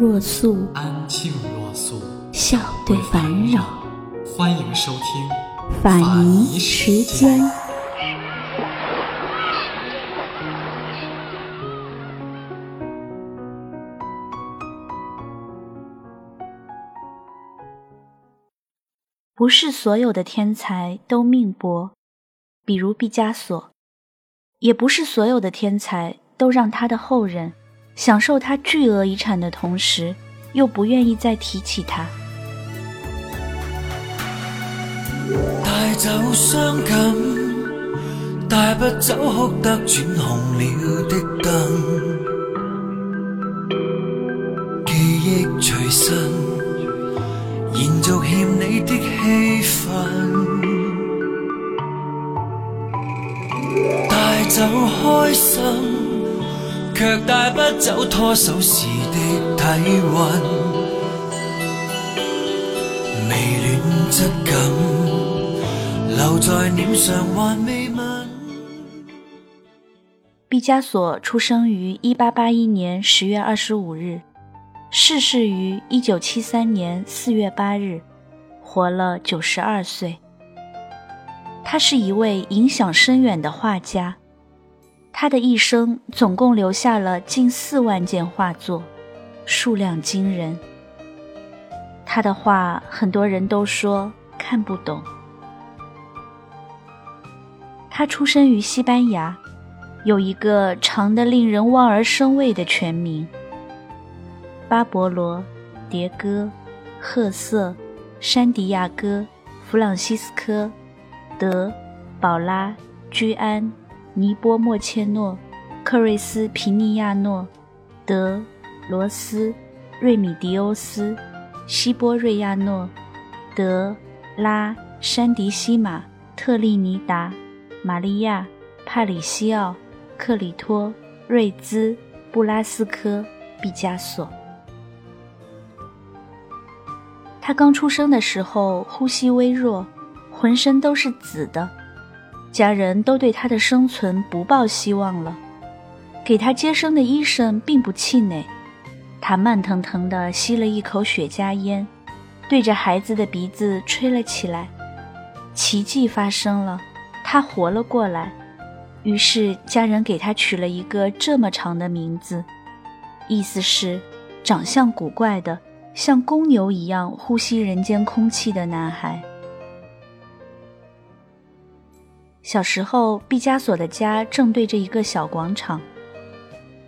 若素，安静若素，笑对烦扰。欢迎收听法尼时间。不是所有的天才都命薄，比如毕加索；也不是所有的天才都让他的后人享受他巨额遗产的同时，又不愿意再提起他。带走伤感，带不走哭得转红了的灯，却带不走拖手时的体温。微暖质感留在脸上，还未吻。毕加索出生于一八八一年十月二十五日。逝世于一九七三年四月八日，活了九十二岁。他是一位影响深远的画家，他的一生总共留下了近四万件画作，数量惊人。他的画很多人都说看不懂。他出生于西班牙，有一个长得令人望而生畏的全名。巴勃罗、迭戈、赫瑟、山迪亚哥、弗朗西斯科、德、宝拉、居安、尼波莫切诺、克瑞斯皮尼亚诺、德、罗斯、瑞米迪欧斯、西波瑞亚诺、德、拉、山迪西马、特利尼达、玛利亚、帕里西奥、克里托、瑞兹、布拉斯科、毕加索。他刚出生的时候，呼吸微弱，浑身都是紫的，家人都对他的生存不抱希望了。给他接生的医生并不气馁，他慢腾腾地吸了一口雪茄烟，对着孩子的鼻子吹了起来。奇迹发生了，他活了过来。于是家人给他取了一个这么长的名字，意思是长相古怪的。像公牛一样呼吸人间空气的男孩。小时候，毕加索的家正对着一个小广场，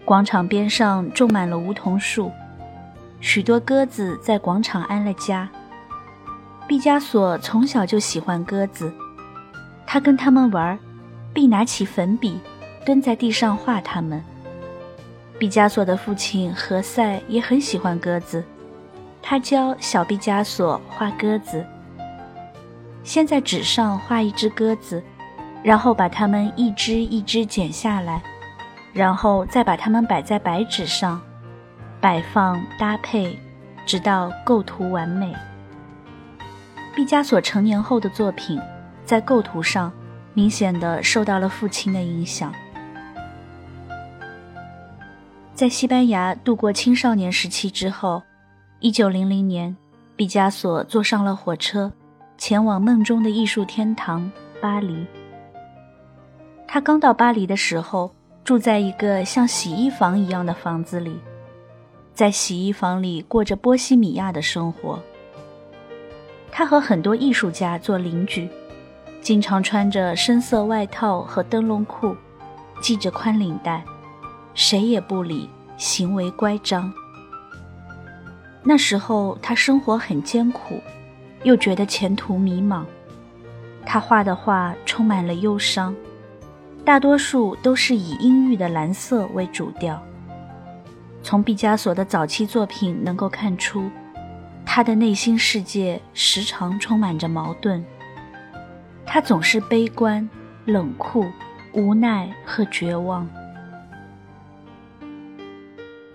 广场边上种满了梧桐树，许多鸽子在广场安了家。毕加索从小就喜欢鸽子，他跟它们玩，并拿起粉笔，蹲在地上画它们。毕加索的父亲何塞也很喜欢鸽子。他教小毕加索画鸽子，先在纸上画一只鸽子，然后把它们一只一只剪下来，然后再把它们摆在白纸上，摆放搭配，直到构图完美。毕加索成年后的作品，在构图上明显的受到了父亲的影响。在西班牙度过青少年时期之后。一九零零年，毕加索坐上了火车，前往梦中的艺术天堂巴黎。他刚到巴黎的时候，住在一个像洗衣房一样的房子里，在洗衣房里过着波西米亚的生活。他和很多艺术家做邻居，经常穿着深色外套和灯笼裤，系着宽领带，谁也不理，行为乖张。那时候他生活很艰苦，又觉得前途迷茫。他画的画充满了忧伤，大多数都是以阴郁的蓝色为主调。从毕加索的早期作品能够看出，他的内心世界时常充满着矛盾。他总是悲观、冷酷、无奈和绝望。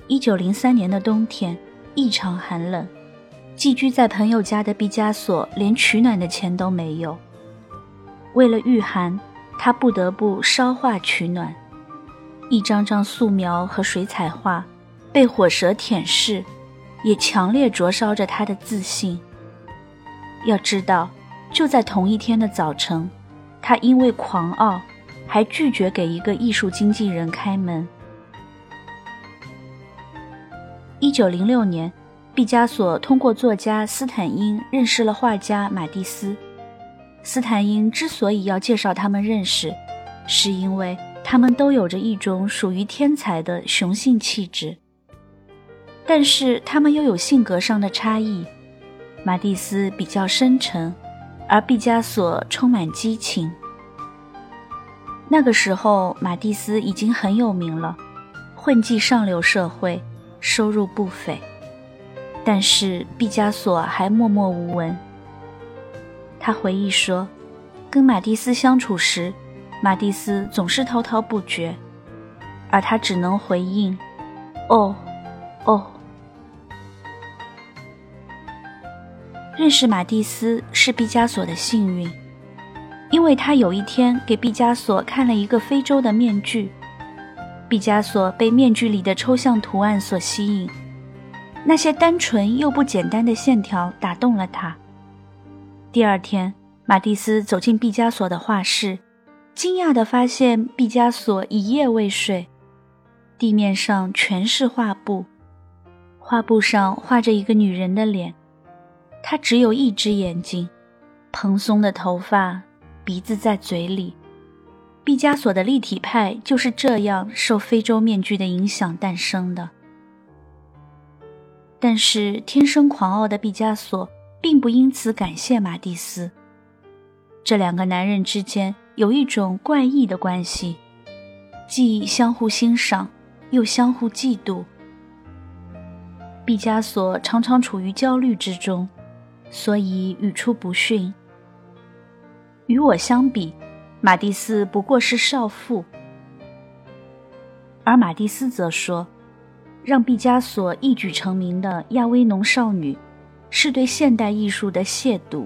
一九零三年的冬天异常寒冷，寄居在朋友家的毕加索连取暖的钱都没有。为了御寒，他不得不烧画取暖。一张张素描和水彩画被火舌舔舐，也强烈灼烧着他的自信。要知道，就在同一天的早晨，他因为狂傲，还拒绝给一个艺术经纪人开门。一九零六年，毕加索通过作家斯坦因认识了画家马蒂斯。斯坦因之所以要介绍他们认识，是因为他们都有着一种属于天才的雄性气质。但是他们又有性格上的差异，马蒂斯比较深沉，而毕加索充满激情。那个时候，马蒂斯已经很有名了，混迹上流社会。收入不菲，但是毕加索还默默无闻。他回忆说，跟马蒂斯相处时，马蒂斯总是滔滔不绝，而他只能回应：“哦，哦。”认识马蒂斯是毕加索的幸运，因为他有一天给毕加索看了一个非洲的面具。毕加索被面具里的抽象图案所吸引，那些单纯又不简单的线条打动了他。第二天，马蒂斯走进毕加索的画室，惊讶地发现毕加索一夜未睡，地面上全是画布，画布上画着一个女人的脸，她只有一只眼睛，蓬松的头发，鼻子在嘴里。毕加索的立体派就是这样受非洲面具的影响诞生的。但是，天生狂傲的毕加索并不因此感谢马蒂斯。这两个男人之间有一种怪异的关系，既相互欣赏，又相互嫉妒。毕加索常常处于焦虑之中，所以语出不逊。与我相比。马蒂斯不过是少妇，而马蒂斯则说，让毕加索一举成名的亚威农少女，是对现代艺术的亵渎。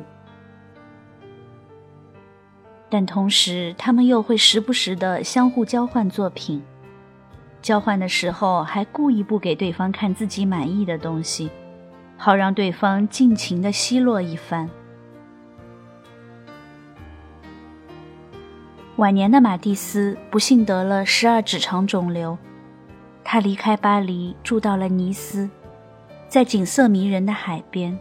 但同时，他们又会时不时的相互交换作品，交换的时候还故意不给对方看自己满意的东西，好让对方尽情的奚落一番。晚年的马蒂斯不幸得了十二指肠肿瘤，他离开巴黎，住到了尼斯，在景色迷人的海边。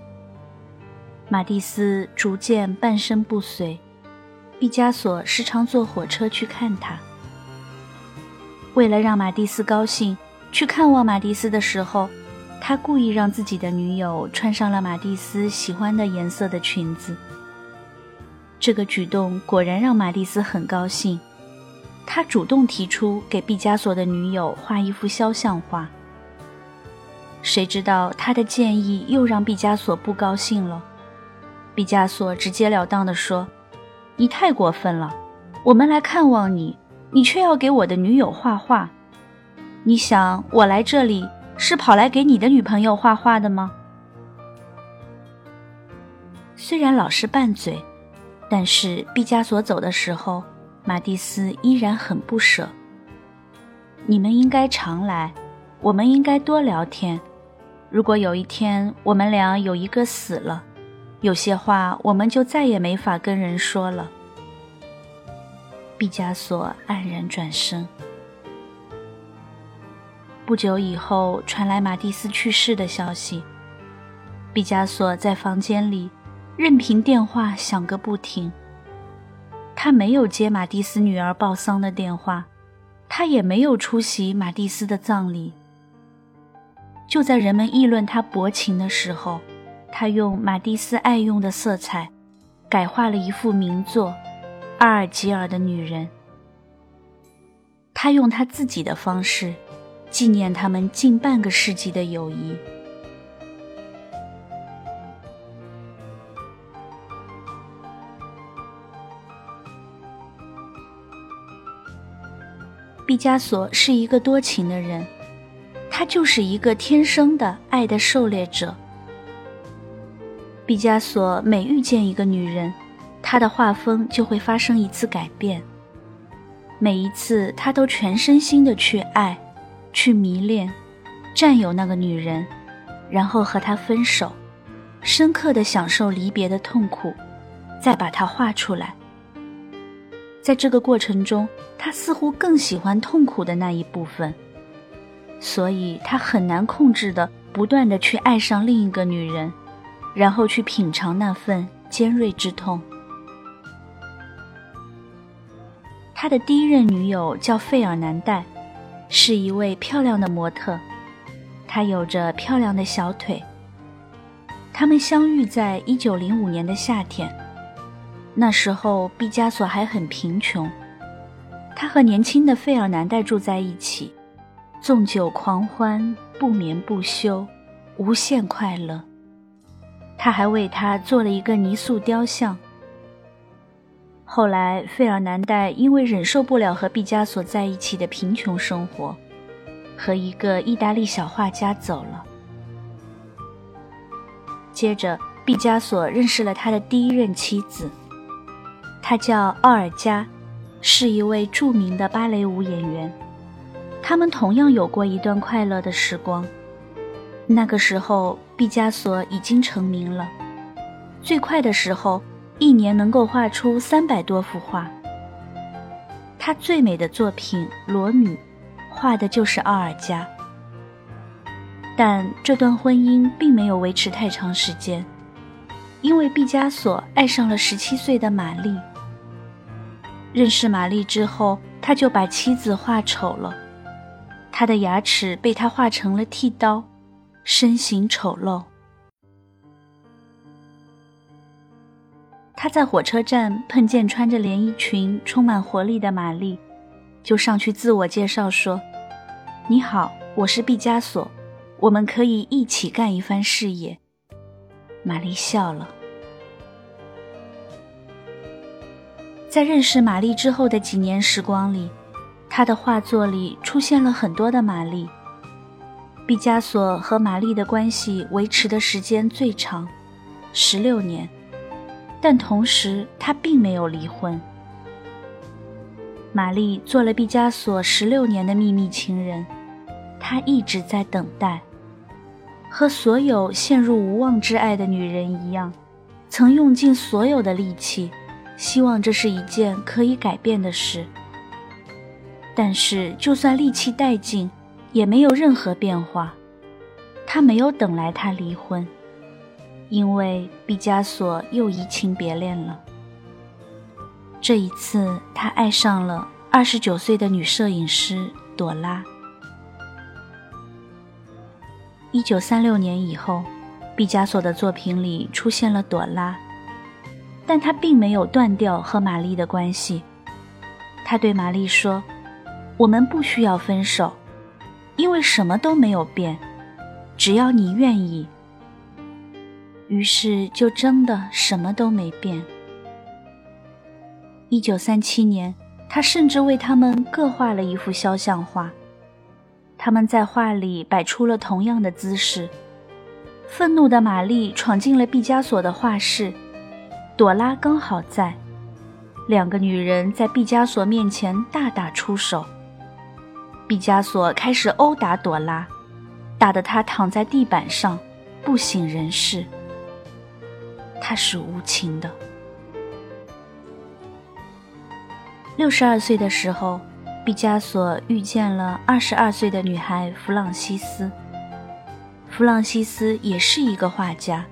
马蒂斯逐渐半身不遂，毕加索时常坐火车去看他。为了让马蒂斯高兴，去看望马蒂斯的时候，他故意让自己的女友穿上了马蒂斯喜欢的颜色的裙子。这个举动果然让马蒂斯很高兴，他主动提出给毕加索的女友画一幅肖像画。谁知道他的建议又让毕加索不高兴了。毕加索直截了当地说：“你太过分了，我们来看望你，你却要给我的女友画画。你想我来这里是跑来给你的女朋友画画的吗？”虽然老是拌嘴。但是毕加索走的时候，马蒂斯依然很不舍。你们应该常来，我们应该多聊天。如果有一天我们俩有一个死了，有些话我们就再也没法跟人说了。毕加索黯然转身。不久以后传来马蒂斯去世的消息，毕加索在房间里。任凭电话响个不停，他没有接马蒂斯女儿报丧的电话，他也没有出席马蒂斯的葬礼。就在人们议论他薄情的时候他用马蒂斯爱用的色彩改画了一幅名作阿尔及尔的女人。他用他自己的方式纪念他们近半个世纪的友谊。毕加索是一个多情的人他就是一个天生的爱的狩猎者。毕加索每遇见一个女人，他的画风就会发生一次改变。每一次，他都全身心的去爱，去迷恋，占有那个女人，然后和她分手，深刻的享受离别的痛苦，再把她画出来。在这个过程中，他似乎更喜欢痛苦的那一部分，所以他很难控制的不断的去爱上另一个女人，然后去品尝那份尖锐之痛。他的第一任女友叫费尔南黛，是一位漂亮的模特，她有着漂亮的小腿。他们相遇在一九零五年的夏天，那时候毕加索还很贫穷，他和年轻的费尔南黛住在一起，纵酒狂欢，不眠不休，无限快乐。他还为她做了一个泥塑雕像。后来，费尔南黛因为忍受不了和毕加索在一起的贫穷生活，和一个意大利小画家走了。接着，毕加索认识了他的第一任妻子，她叫奥尔加，是一位著名的芭蕾舞演员。他们同样有过一段快乐的时光。那个时候，毕加索已经成名了，最快的时候。一年能够画出三百多幅画。他最美的作品《裸女》，画的就是奥尔加。但这段婚姻并没有维持太长时间，因为毕加索爱上了十七岁的玛丽。认识玛丽之后，他就把妻子画丑了，他的牙齿被他画成了剃刀，身形丑陋。他在火车站碰见穿着连衣裙、充满活力的玛丽，就上去自我介绍说：“你好，我是毕加索，我们可以一起干一番事业。”玛丽笑了。在认识玛丽之后的几年时光里，他的画作里出现了很多的玛丽。毕加索和玛丽的关系维持的时间最长，十六年。但同时，他并没有离婚。玛丽做了毕加索十六年的秘密情人，他一直在等待，和所有陷入无望之爱的女人一样，曾用尽所有的力气，希望这是一件可以改变的事。但是，就算力气殆尽，也没有任何变化。他没有等来他离婚。因为毕加索又移情别恋了。这一次，他爱上了二十九岁的女摄影师朵拉。一九三六年以后，毕加索的作品里出现了朵拉，但他并没有断掉和玛丽的关系。他对玛丽说：“我们不需要分手，因为什么都没有变，只要你愿意。”于是就真的什么都没变。一九三七年，他甚至为他们各画了一幅肖像画。他们在画里摆出了同样的姿势。愤怒的玛丽闯进了毕加索的画室，朵拉刚好在。两个女人在毕加索面前大打出手。毕加索开始殴打朵拉，打得她躺在地板上，不省人事。他是无情的。六十二岁的时候，毕加索遇见了二十二岁的女孩弗朗西斯。弗朗西斯也是一个画家，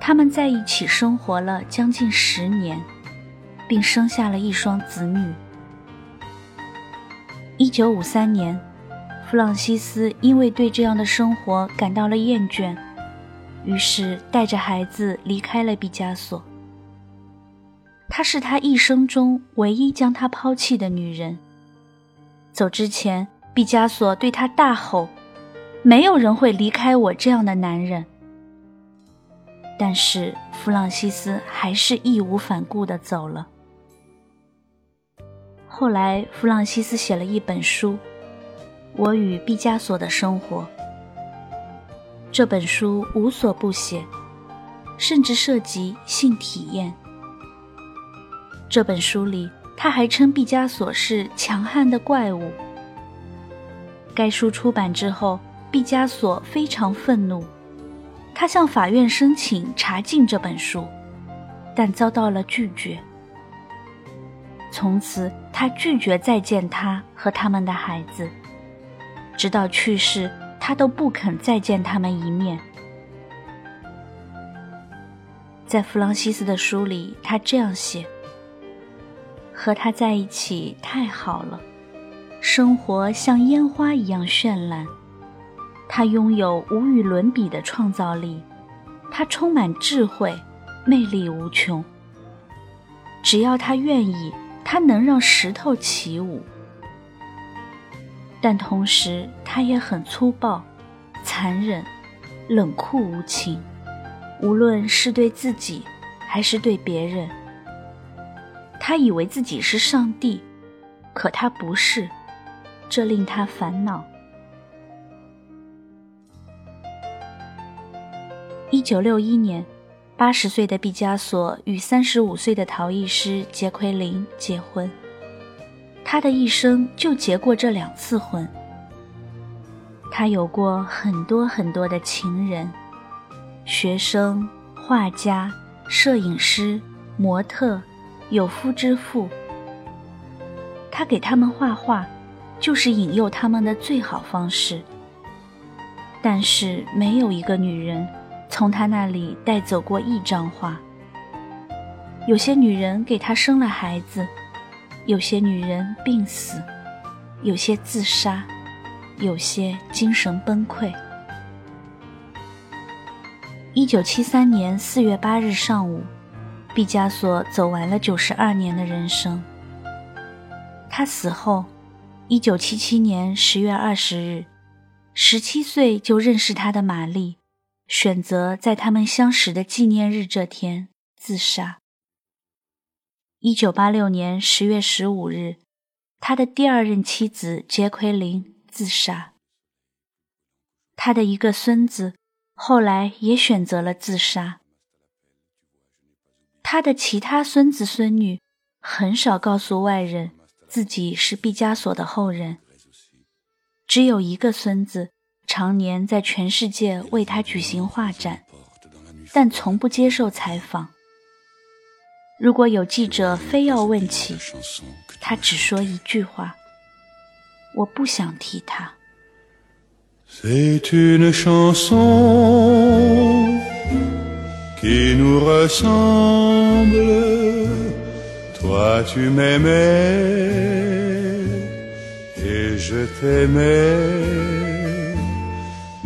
他们在一起生活了将近十年，并生下了一双子女。一九五三年，弗朗西斯因为对这样的生活感到了厌倦。于是，带着孩子离开了毕加索。她是他一生中唯一将他抛弃的女人。走之前，毕加索对他大吼：“没有人会离开我这样的男人。”但是，弗朗西斯还是义无反顾地走了。后来，弗朗西斯写了一本书《我与毕加索的生活》。这本书无所不写，甚至涉及性体验。这本书里，他还称毕加索是强悍的怪物。该书出版之后，毕加索非常愤怒，他向法院申请查禁这本书，但遭到了拒绝。从此，他拒绝再见他和他们的孩子，直到去世。他都不肯再见他们一面。在弗朗西斯的书里，他这样写：“和他在一起太好了，生活像烟花一样绚烂。他拥有无与伦比的创造力，他充满智慧，魅力无穷。只要他愿意，他能让石头起舞。”但同时，他也很粗暴、残忍、冷酷无情，无论是对自己还是对别人。他以为自己是上帝，可他不是，这令他烦恼。一九六一年，八十岁的毕加索与三十五岁的陶艺师杰奎琳结婚。他的一生就结过这两次婚。他有过很多很多的情人、学生、画家、摄影师、模特、有夫之妇。他给他们画画，就是引诱他们的最好方式。但是没有一个女人从他那里带走过一张画。有些女人给他生了孩子。有些女人病死，有些自杀，有些精神崩溃。一九七三年四月八日上午，毕加索走完了九十二年的人生。他死后，一九七七年十月二十日，十七岁就认识他的玛丽，选择在他们相识的纪念日这天自杀。一九八六年十月十五日，他的第二任妻子杰奎琳自杀。他的一个孙子后来也选择了自杀。他的其他孙子孙女很少告诉外人自己是毕加索的后人。只有一个孙子常年在全世界为他举行画展，但从不接受采访。如果有记者非要问起，他只说一句话：“我不想提他。”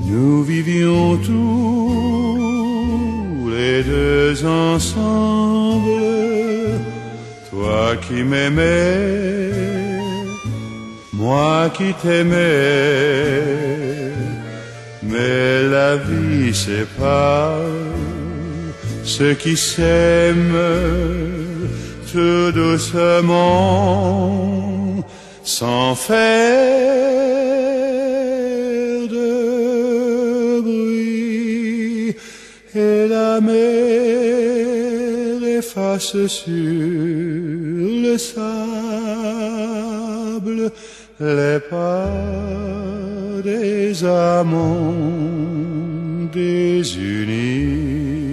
Nous vivions tous les deux ensemble. Toi qui m'aimais, moi qui t'aimais, mais la vie pas ceux qui s'aiment tout doucement sans faire et la mer efface sur le sable les pas des amants désunis.